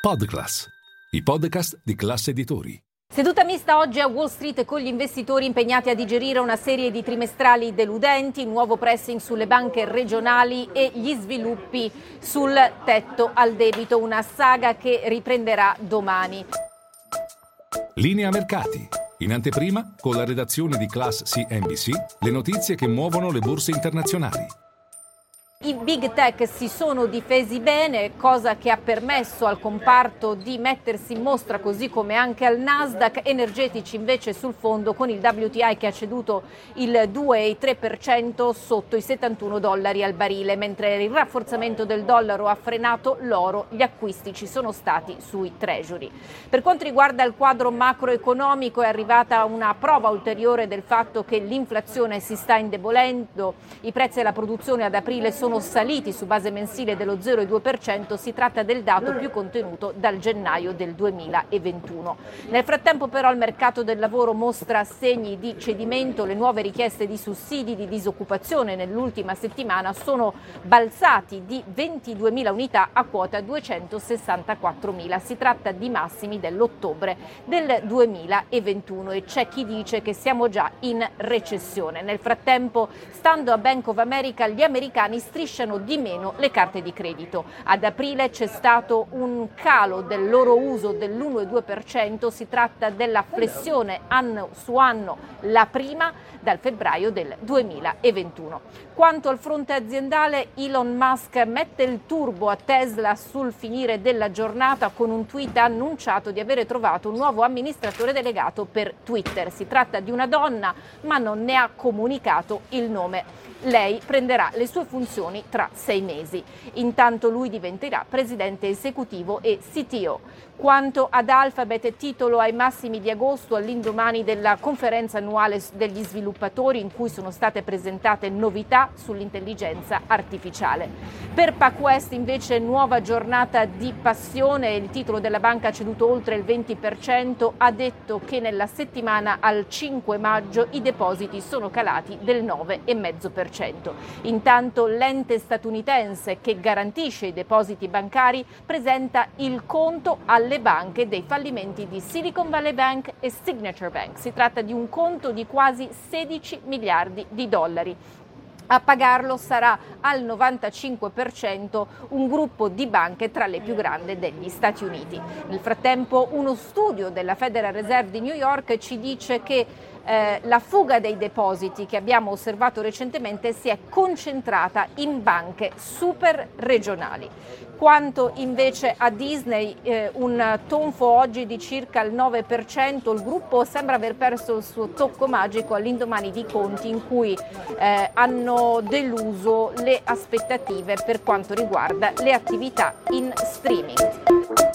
Podclass, i podcast di classe editori. Seduta mista oggi a Wall Street con gli investitori impegnati a digerire una serie di trimestrali deludenti, nuovo pressing sulle banche regionali e gli sviluppi sul tetto al debito, una saga che riprenderà domani. Linea mercati. In anteprima, con la redazione di Class CNBC, le notizie che muovono le borse internazionali. I big tech si sono difesi bene, cosa che ha permesso al comparto di mettersi in mostra così come anche al Nasdaq, energetici invece sul fondo con il WTI che ha ceduto il 2,3% sotto i 71 dollari al barile, mentre il rafforzamento del dollaro ha frenato l'oro, gli acquisti ci sono stati sui treasury. Per quanto riguarda il quadro macroeconomico è arrivata una prova ulteriore del fatto che l'inflazione si sta indebolendo, i prezzi della produzione ad aprile sono sono saliti su base mensile dello 0,2%, si tratta del dato più contenuto dal gennaio del 2021. Nel frattempo però il mercato del lavoro mostra segni di cedimento, le nuove richieste di sussidi di disoccupazione nell'ultima settimana sono balzati di 22.000 unità a quota 264.000. Si tratta di massimi dell'ottobre del 2021 e c'è chi dice che siamo già in recessione. Nel frattempo, stando a Bank of America, gli americani stringono strisciano di meno le carte di credito. Ad aprile c'è stato un calo del loro uso dell'1,2%, si tratta della flessione anno su anno, la prima dal febbraio del 2021. Quanto al fronte aziendale, Elon Musk mette il turbo a Tesla sul finire della giornata con un tweet annunciato di avere trovato un nuovo amministratore delegato per Twitter. Si tratta di una donna, ma non ne ha comunicato il nome. Lei prenderà le sue funzioni tra sei mesi. Intanto lui diventerà presidente esecutivo e CTO. Quanto ad Alphabet, titolo ai massimi di agosto all'indomani della conferenza annuale degli sviluppatori in cui sono state presentate novità sull'intelligenza artificiale. Per PacWest invece nuova giornata di passione, il titolo della banca ha ceduto oltre il 20%, ha detto che nella settimana al 5 maggio i depositi sono calati del 9,5%. Intanto l'ente statunitense che garantisce i depositi bancari presenta il conto alle banche dei fallimenti di Silicon Valley Bank e Signature Bank. Si tratta di un conto di quasi 16 miliardi di dollari. A pagarlo sarà al 95% un gruppo di banche tra le più grandi degli Stati Uniti. Nel frattempo uno studio della Federal Reserve di New York ci dice che eh, la fuga dei depositi che abbiamo osservato recentemente si è concentrata in banche super regionali. Quanto invece a Disney, eh, un tonfo oggi di circa il 9%, il gruppo sembra aver perso il suo tocco magico all'indomani di conti in cui eh, hanno deluso le aspettative per quanto riguarda le attività in streaming.